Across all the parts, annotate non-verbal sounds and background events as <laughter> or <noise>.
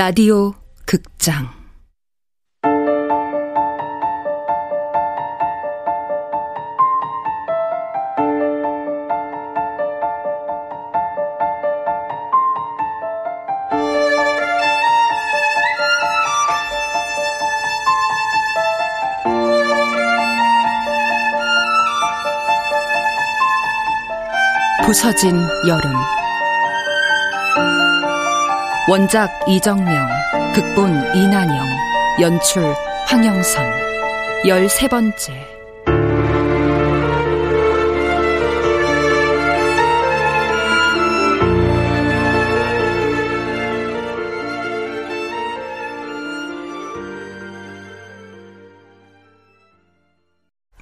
라디오 극장. 부서진 여름 원작 이정명, 극본 이난영, 연출 황영선, 열세 번째.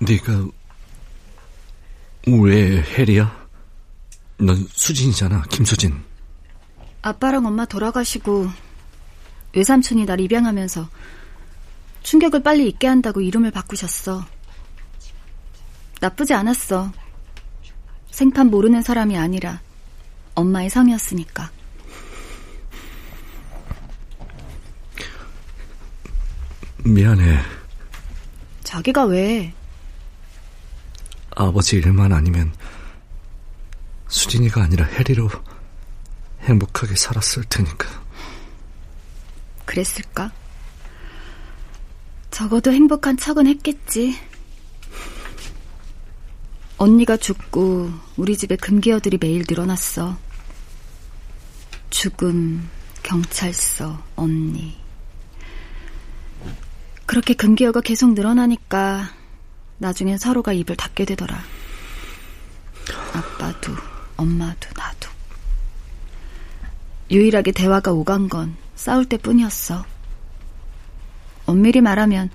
네가 왜 해리야? 넌 수진이잖아, 김수진. 아빠랑 엄마 돌아가시고 외삼촌이 날 입양하면서 충격을 빨리 잊게 한다고 이름을 바꾸셨어. 나쁘지 않았어. 생판 모르는 사람이 아니라 엄마의 성이었으니까. 미안해. 자기가 왜? 아버지 일만 아니면 수진이가 아니라 해리로 행복하게 살았을 테니까. 그랬을까? 적어도 행복한 척은 했겠지. 언니가 죽고 우리 집에 금기어들이 매일 늘어났어. 죽음, 경찰서, 언니. 그렇게 금기어가 계속 늘어나니까 나중엔 서로가 입을 닫게 되더라. 아빠도, 엄마도, 나도. 유일하게 대화가 오간 건 싸울 때 뿐이었어. 엄밀히 말하면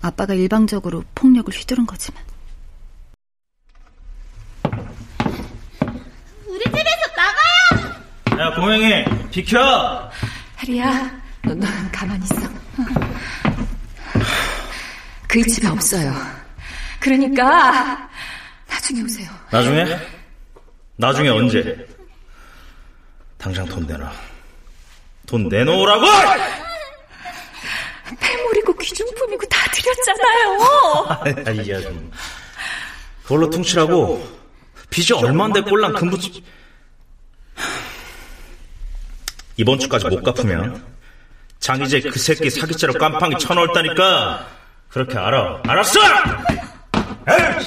아빠가 일방적으로 폭력을 휘두른 거지만. 우리 집에서 나가요! 야, 공영이, 비켜! 하리야, 너, 넌 가만히 있어. 그 집에 없어요. 그러니까, 나중에 오세요. 나중에? 나중에 언제? 당장 돈 내놔. 돈 내놓으라고! <laughs> 폐물이고 귀중품이고 다 드렸잖아요. <laughs> 아이야, 좀. 그걸로 퉁치라고 빚이 얼만데 꼴랑 금부치. <sighs> 이번 주까지 못 갚으면 장이제 그 새끼 사기죄로 깜팡이 쳐넣었다니까 그렇게 알아. 알았어! 에이!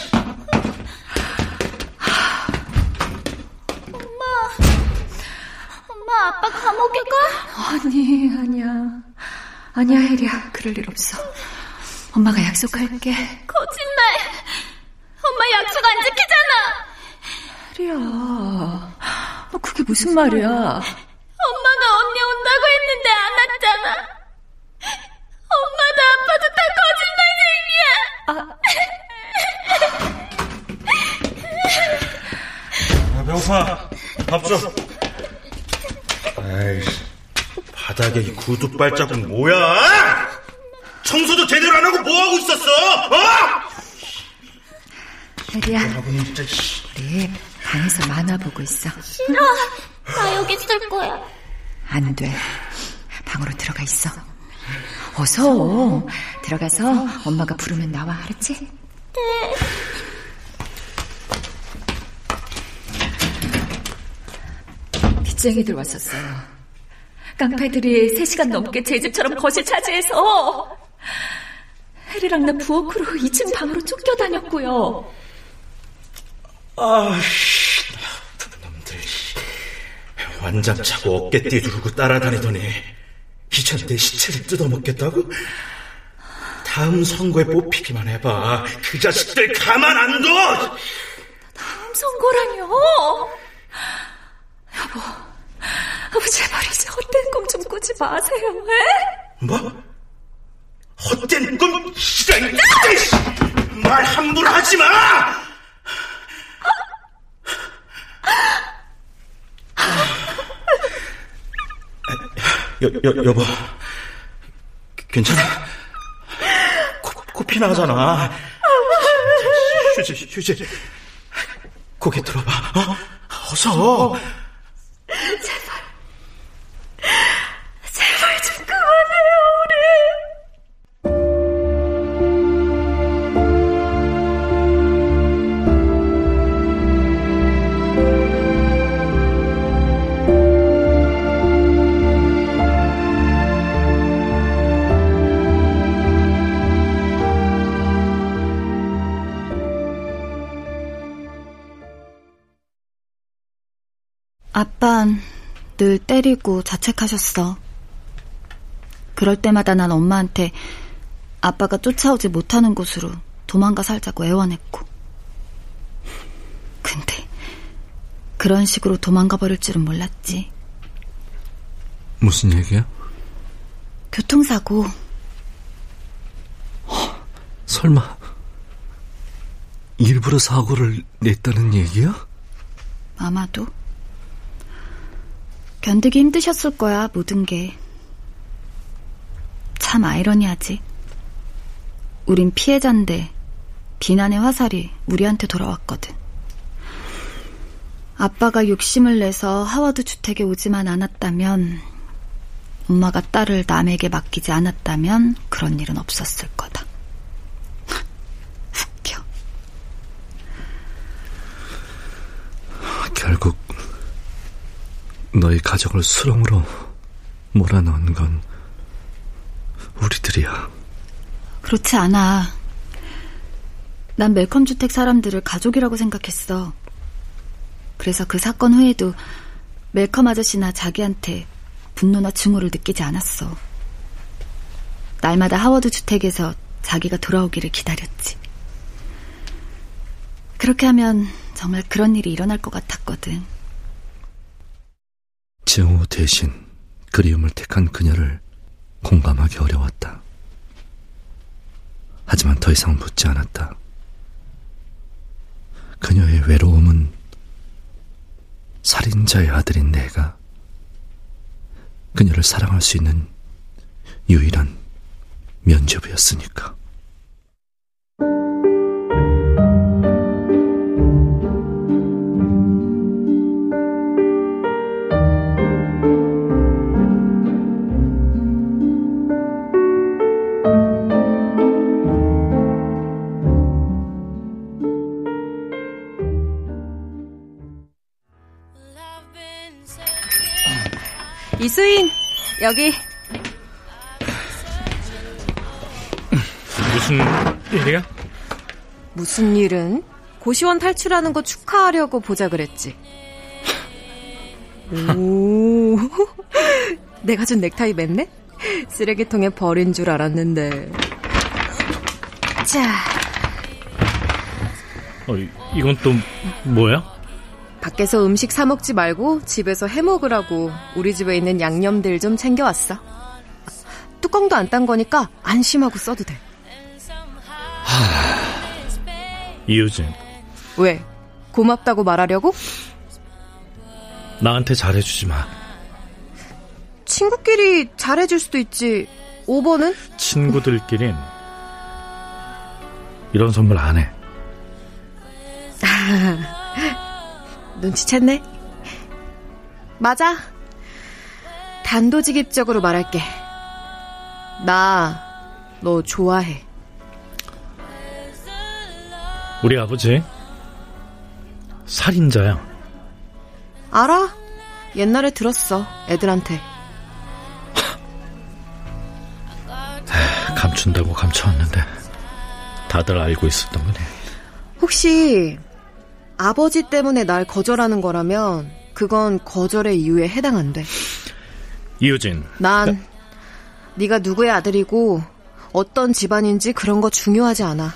엄마, 아빠 감옥에 가? 아니, 아니야. 아니야, 혜리야. 그럴 일 없어. 엄마가 약속할게. 거짓말. 엄마 약속 안 지키잖아. 혜리야. 어, 그게 무슨 말이야? 엄마가 언니 온다고 했는데 안 왔잖아. 엄마도 아빠도 다 거짓말쟁이야. 아, 배고파. 밥 줘. 아이씨, 바닥에 이 구두 발자국 뭐야? 청소도 제대로 안 하고 뭐 하고 있었어? 어? 혜리야, 우리 방에서 만화 보고 있어. 싫어. 나 여기 있을 거야. 안 돼. 방으로 들어가 있어. 어서 들어가서 엄마가 부르면 나와, 알았지? 네. 빚쟁이들 왔었어요. 깡패들이 3시간 넘게 제 집처럼 거실 차지해서 혜리랑 나 부엌으로 2층 방으로 쫓겨다녔고요. 아씨, 나쁜 놈들. 완장 차고 어깨 띠 두르고 따라다니더니 내 시체를 뜯어먹겠다고? 다음 선거에 뽑히기만 해봐. 그 자식들 가만 안 둬! 다음 선거라뇨? 여보, 여보 제발 이제 헛된 꿈 좀 꾸지 마세요. 에? 뭐? 헛된 꿈? 이런 말 함부로 하지 마! 여, 여, 여보. 괜찮아? 코, 코피 나잖아. 휴지, 휴지. 고개 들어봐, 어? 어서. 아빤 늘 때리고 자책하셨어. 그럴 때마다 난 엄마한테 아빠가 쫓아오지 못하는 곳으로 도망가 살자고 애원했고. 근데 그런 식으로 도망가 버릴 줄은 몰랐지. 무슨 얘기야? 교통사고. 설마 일부러 사고를 냈다는 얘기야? 아마도. 견디기 힘드셨을 거야, 모든 게. 참 아이러니하지. 우린 피해자인데 비난의 화살이 우리한테 돌아왔거든. 아빠가 욕심을 내서 하워드 주택에 오지만 않았다면 엄마가 딸을 남에게 맡기지 않았다면 그런 일은 없었을 거다. <laughs> 웃겨. 결국 너희 가족을 수렁으로 몰아넣은 건 우리들이야. 그렇지 않아. 난 멜컴 주택 사람들을 가족이라고 생각했어. 그래서 그 사건 후에도 멜컴 아저씨나 자기한테 분노나 증오를 느끼지 않았어. 날마다 하워드 주택에서 자기가 돌아오기를 기다렸지. 그렇게 하면 정말 그런 일이 일어날 것 같았거든. 증오 대신 그리움을 택한 그녀를 공감하기 어려웠다. 하지만 더 이상 묻지 않았다. 그녀의 외로움은 살인자의 아들인 내가 그녀를 사랑할 수 있는 유일한 면죄부였으니까. 여기. 무슨 일이야? 무슨 일은? 고시원 탈출하는 거 축하하려고 보자 그랬지. 오, <laughs> 내가 준 넥타이 맸네? 쓰레기통에 버린 줄 알았는데. 자, 어, 이건 또 뭐야? 밖에서 음식 사 먹지 말고 집에서 해 먹으라고 우리 집에 있는 양념들 좀 챙겨왔어. 뚜껑도 안 딴 거니까 안심하고 써도 돼. 이유진, 왜? 고맙다고 말하려고? 나한테 잘해주지 마. 친구끼리 잘해줄 수도 있지. 5번은? 친구들끼린 이런 선물 안 해. 눈치챘네? 맞아. 단도직입적으로 말할게. 나, 너 좋아해. 우리 아버지 살인자야. 알아? 옛날에 들었어, 애들한테. 감춘다고 감춰왔는데 다들 알고 있었던 거네. 혹시 아버지 때문에 날 거절하는 거라면 그건 거절의 이유에 해당 안 돼. 이유진, 난 네가 누구의 아들이고 어떤 집안인지 그런 거 중요하지 않아.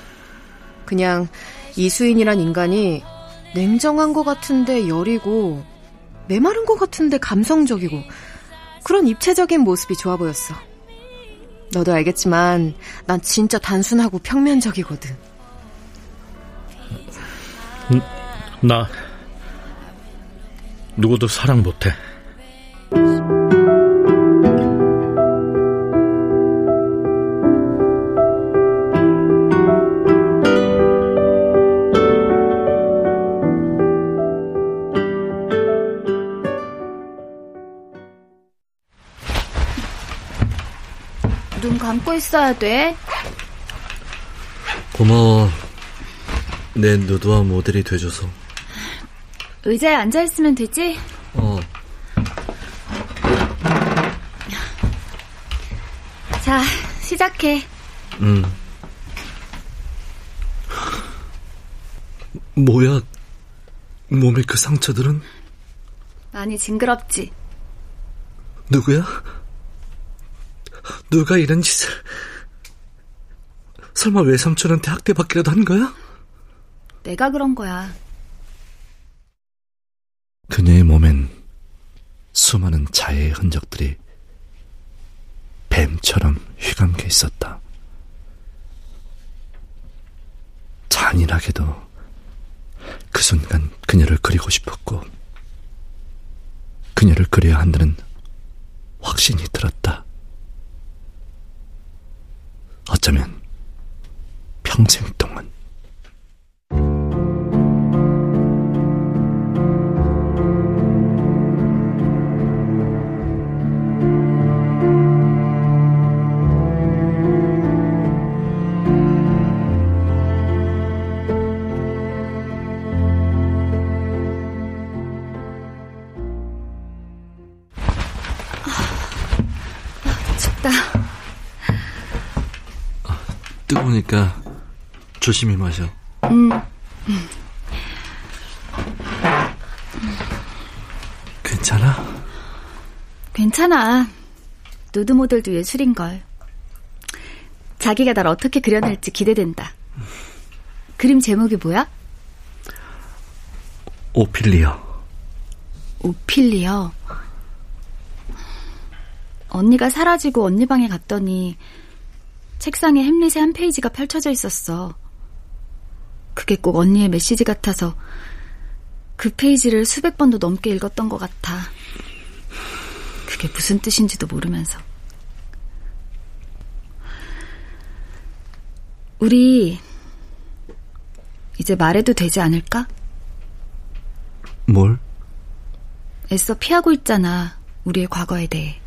그냥 이수인이란 인간이 냉정한 것 같은데 여리고 메마른 것 같은데 감성적이고 그런 입체적인 모습이 좋아 보였어. 너도 알겠지만 난 진짜 단순하고 평면적이거든. 나 누구도 사랑 못해. 눈 감고 있어야 돼. 고마워. 내 누드와 모델이 돼줘서. 의자에 앉아 있으면 되지? 어, 자, 시작해. 음. 뭐야? 몸에 그 상처들은? 많이 징그럽지? 누구야? 누가 이런 짓을... 설마 외삼촌한테 학대받기라도 한 거야? 내가 그런 거야. 그녀의 몸엔 수많은 자해의 흔적들이 뱀처럼 휘감겨 있었다. 잔인하게도 그 순간 그녀를 그리고 싶었고, 그녀를 그려야 한다는 확신이 들었다. 어쩌면 평생 동안. 조심히 마셔. 음, 괜찮아? 괜찮아. 누드 모델도 예술인걸. 자기가 날 어떻게 그려낼지 기대된다. 그림 제목이 뭐야? 오필리어. 오필리어. 언니가 사라지고 언니 방에 갔더니 책상에 햄릿의 한 페이지가 펼쳐져 있었어. 그게 꼭 언니의 메시지 같아서 그 페이지를 수백 번도 넘게 읽었던 것 같아. 그게 무슨 뜻인지도 모르면서. 우리 이제 말해도 되지 않을까? 뭘? 애써 피하고 있잖아. 우리의 과거에 대해.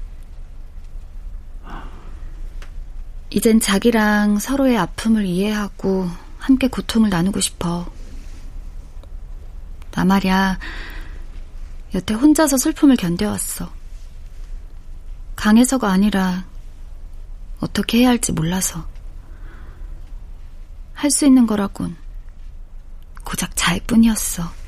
이젠 자기랑 서로의 아픔을 이해하고 함께 고통을 나누고 싶어. 나 말야, 여태 혼자서 슬픔을 견뎌왔어. 강해서가 아니라 어떻게 해야 할지 몰라서. 할 수 있는 거라곤 고작 잘 뿐이었어.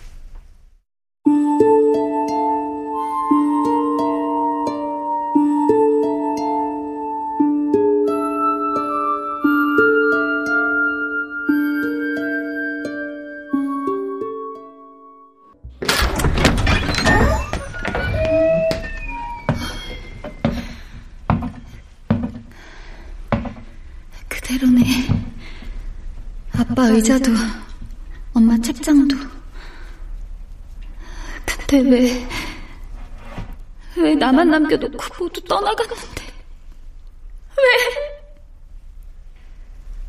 의자도, 엄마 책장도. 근데 왜, 왜 나만 남겨놓고 모두 떠나갔는데?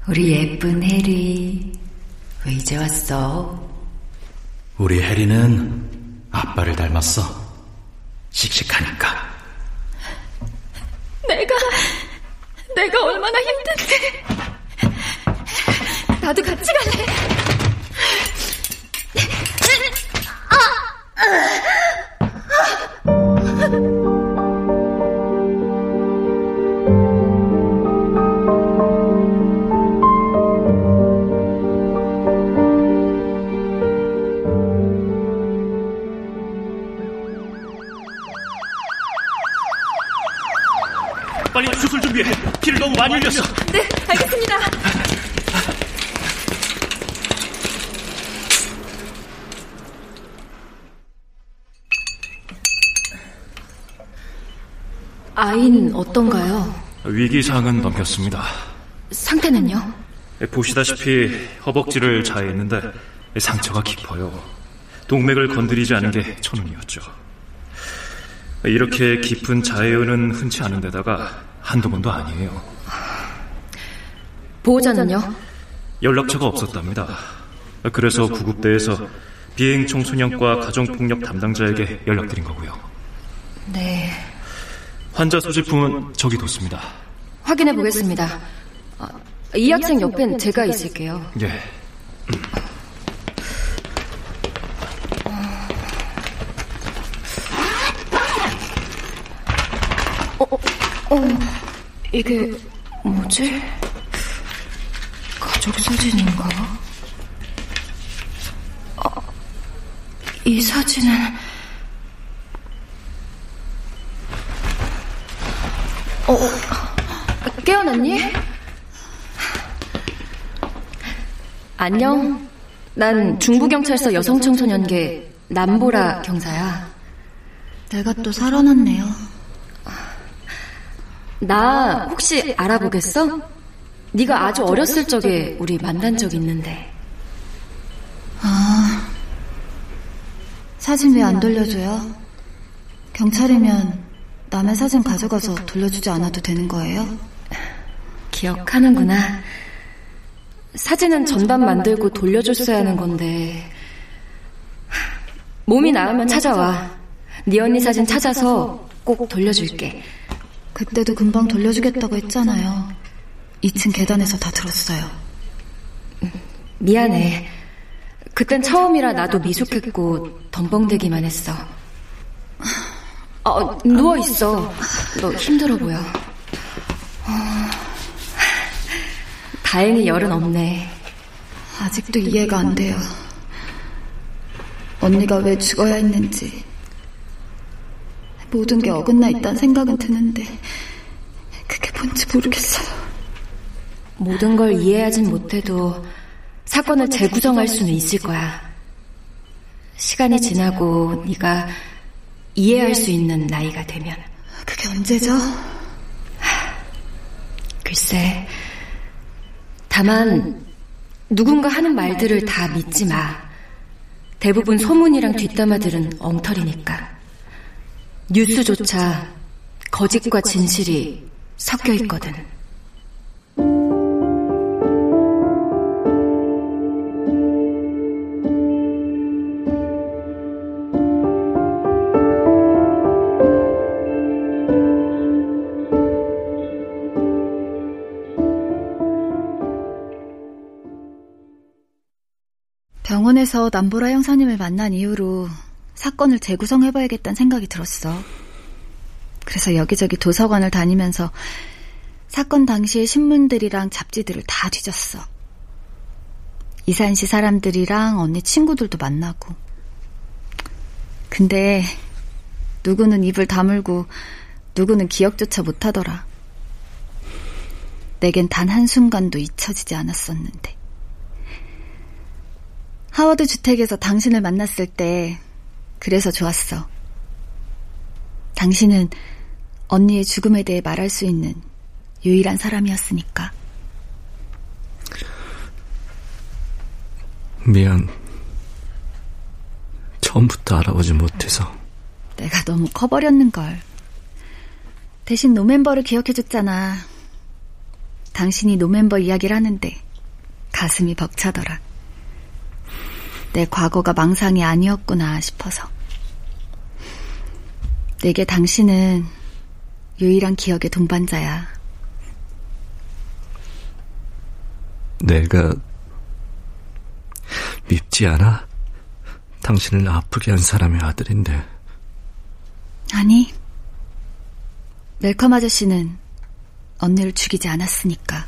우리 예쁜 해리 왜 이제 왔어? 우리 해리는 아빠를 닮았어. 씩씩하니까. 내가, 내가 얼마나 힘든데. 나도 같이 갈래. 빨리 수술 준비해. 피를 너무 많이 흘렸어. 네, 알겠습니다. 아이는 어떤가요? 위기 상황은 넘겼습니다. 상태는요? 보시다시피 허벅지를 자해했는데 상처가 깊어요. 동맥을 건드리지 않은 게 천운이었죠. 이렇게 깊은 자해는 흔치 않은 데다가 한두 번도 아니에요. 보호자는요? 연락처가 없었답니다. 그래서 구급대에서 비행 청소년과 가정폭력 담당자에게 연락드린 거고요. 네. 환자 소지품은 저기 뒀습니다. 확인해 보겠습니다. 아, 이 학생 옆엔 제가 있을게요. 예. 어, 이게 뭐지? 가족 사진인가? 아, 이 사진은 어, 어 깨어났니? 안녕. 난 중부경찰서 여성청소년계 남보라 경사야. 내가 또 살아났네요. 나 혹시 알아보겠어? 네가 아주 어렸을 적에 우리 만난 적 있는데. 아, 사진 왜 안 돌려줘요? 경찰이면 남의 사진 가져가서 돌려주지 않아도 되는 거예요? 기억하는구나. 사진은 전담 만들고 돌려줬어야 하는 건데. 몸이 나으면 찾아와. 네 언니 사진 찾아서 꼭 돌려줄게. 그때도 금방 돌려주겠다고 했잖아요. 2층 계단에서 다 들었어요. 미안해. 그땐 처음이라 나도 미숙했고 덤벙대기만 했어. 어, 누워 있어. 너 힘들어 보여. 다행히 열은 없네. 아직도 이해가 안 돼요. 언니가 왜 죽어야 했는지. 모든 게 어긋나 있다는 생각은 드는데 그게 뭔지 모르겠어요. 모든 걸 이해하진 못해도 사건을 재구성할 수는 있을 거야. 시간이 지나고 네가 이해할 수 있는 나이가 되면. 그게 언제죠? 글쎄, 다만 누군가 하는 말들을 다 믿지 마. 대부분 소문이랑 뒷담화들은 엉터리니까. 뉴스조차 거짓과 진실이 섞여 있거든. 병원에서 남보라 형사님을 만난 이후로 사건을 재구성해봐야겠다는 생각이 들었어. 그래서 여기저기 도서관을 다니면서 사건 당시의 신문들이랑 잡지들을 다 뒤졌어. 이산시 사람들이랑 언니 친구들도 만나고. 근데 누구는 입을 다물고 누구는 기억조차 못하더라. 내겐 단 한순간도 잊혀지지 않았었는데. 하워드 주택에서 당신을 만났을 때 그래서 좋았어. 당신은 언니의 죽음에 대해 말할 수 있는 유일한 사람이었으니까. 미안. 처음부터 알아보지 못해서. 내가 너무 커버렸는걸. 대신 노멤버를 기억해줬잖아. 당신이 노멤버 이야기를 하는데 가슴이 벅차더라. 내 과거가 망상이 아니었구나 싶어서. 내게 당신은 유일한 기억의 동반자야. 내가 밉지 않아? 당신을 아프게 한 사람의 아들인데. 아니. 멜컴 아저씨는 언니를 죽이지 않았으니까.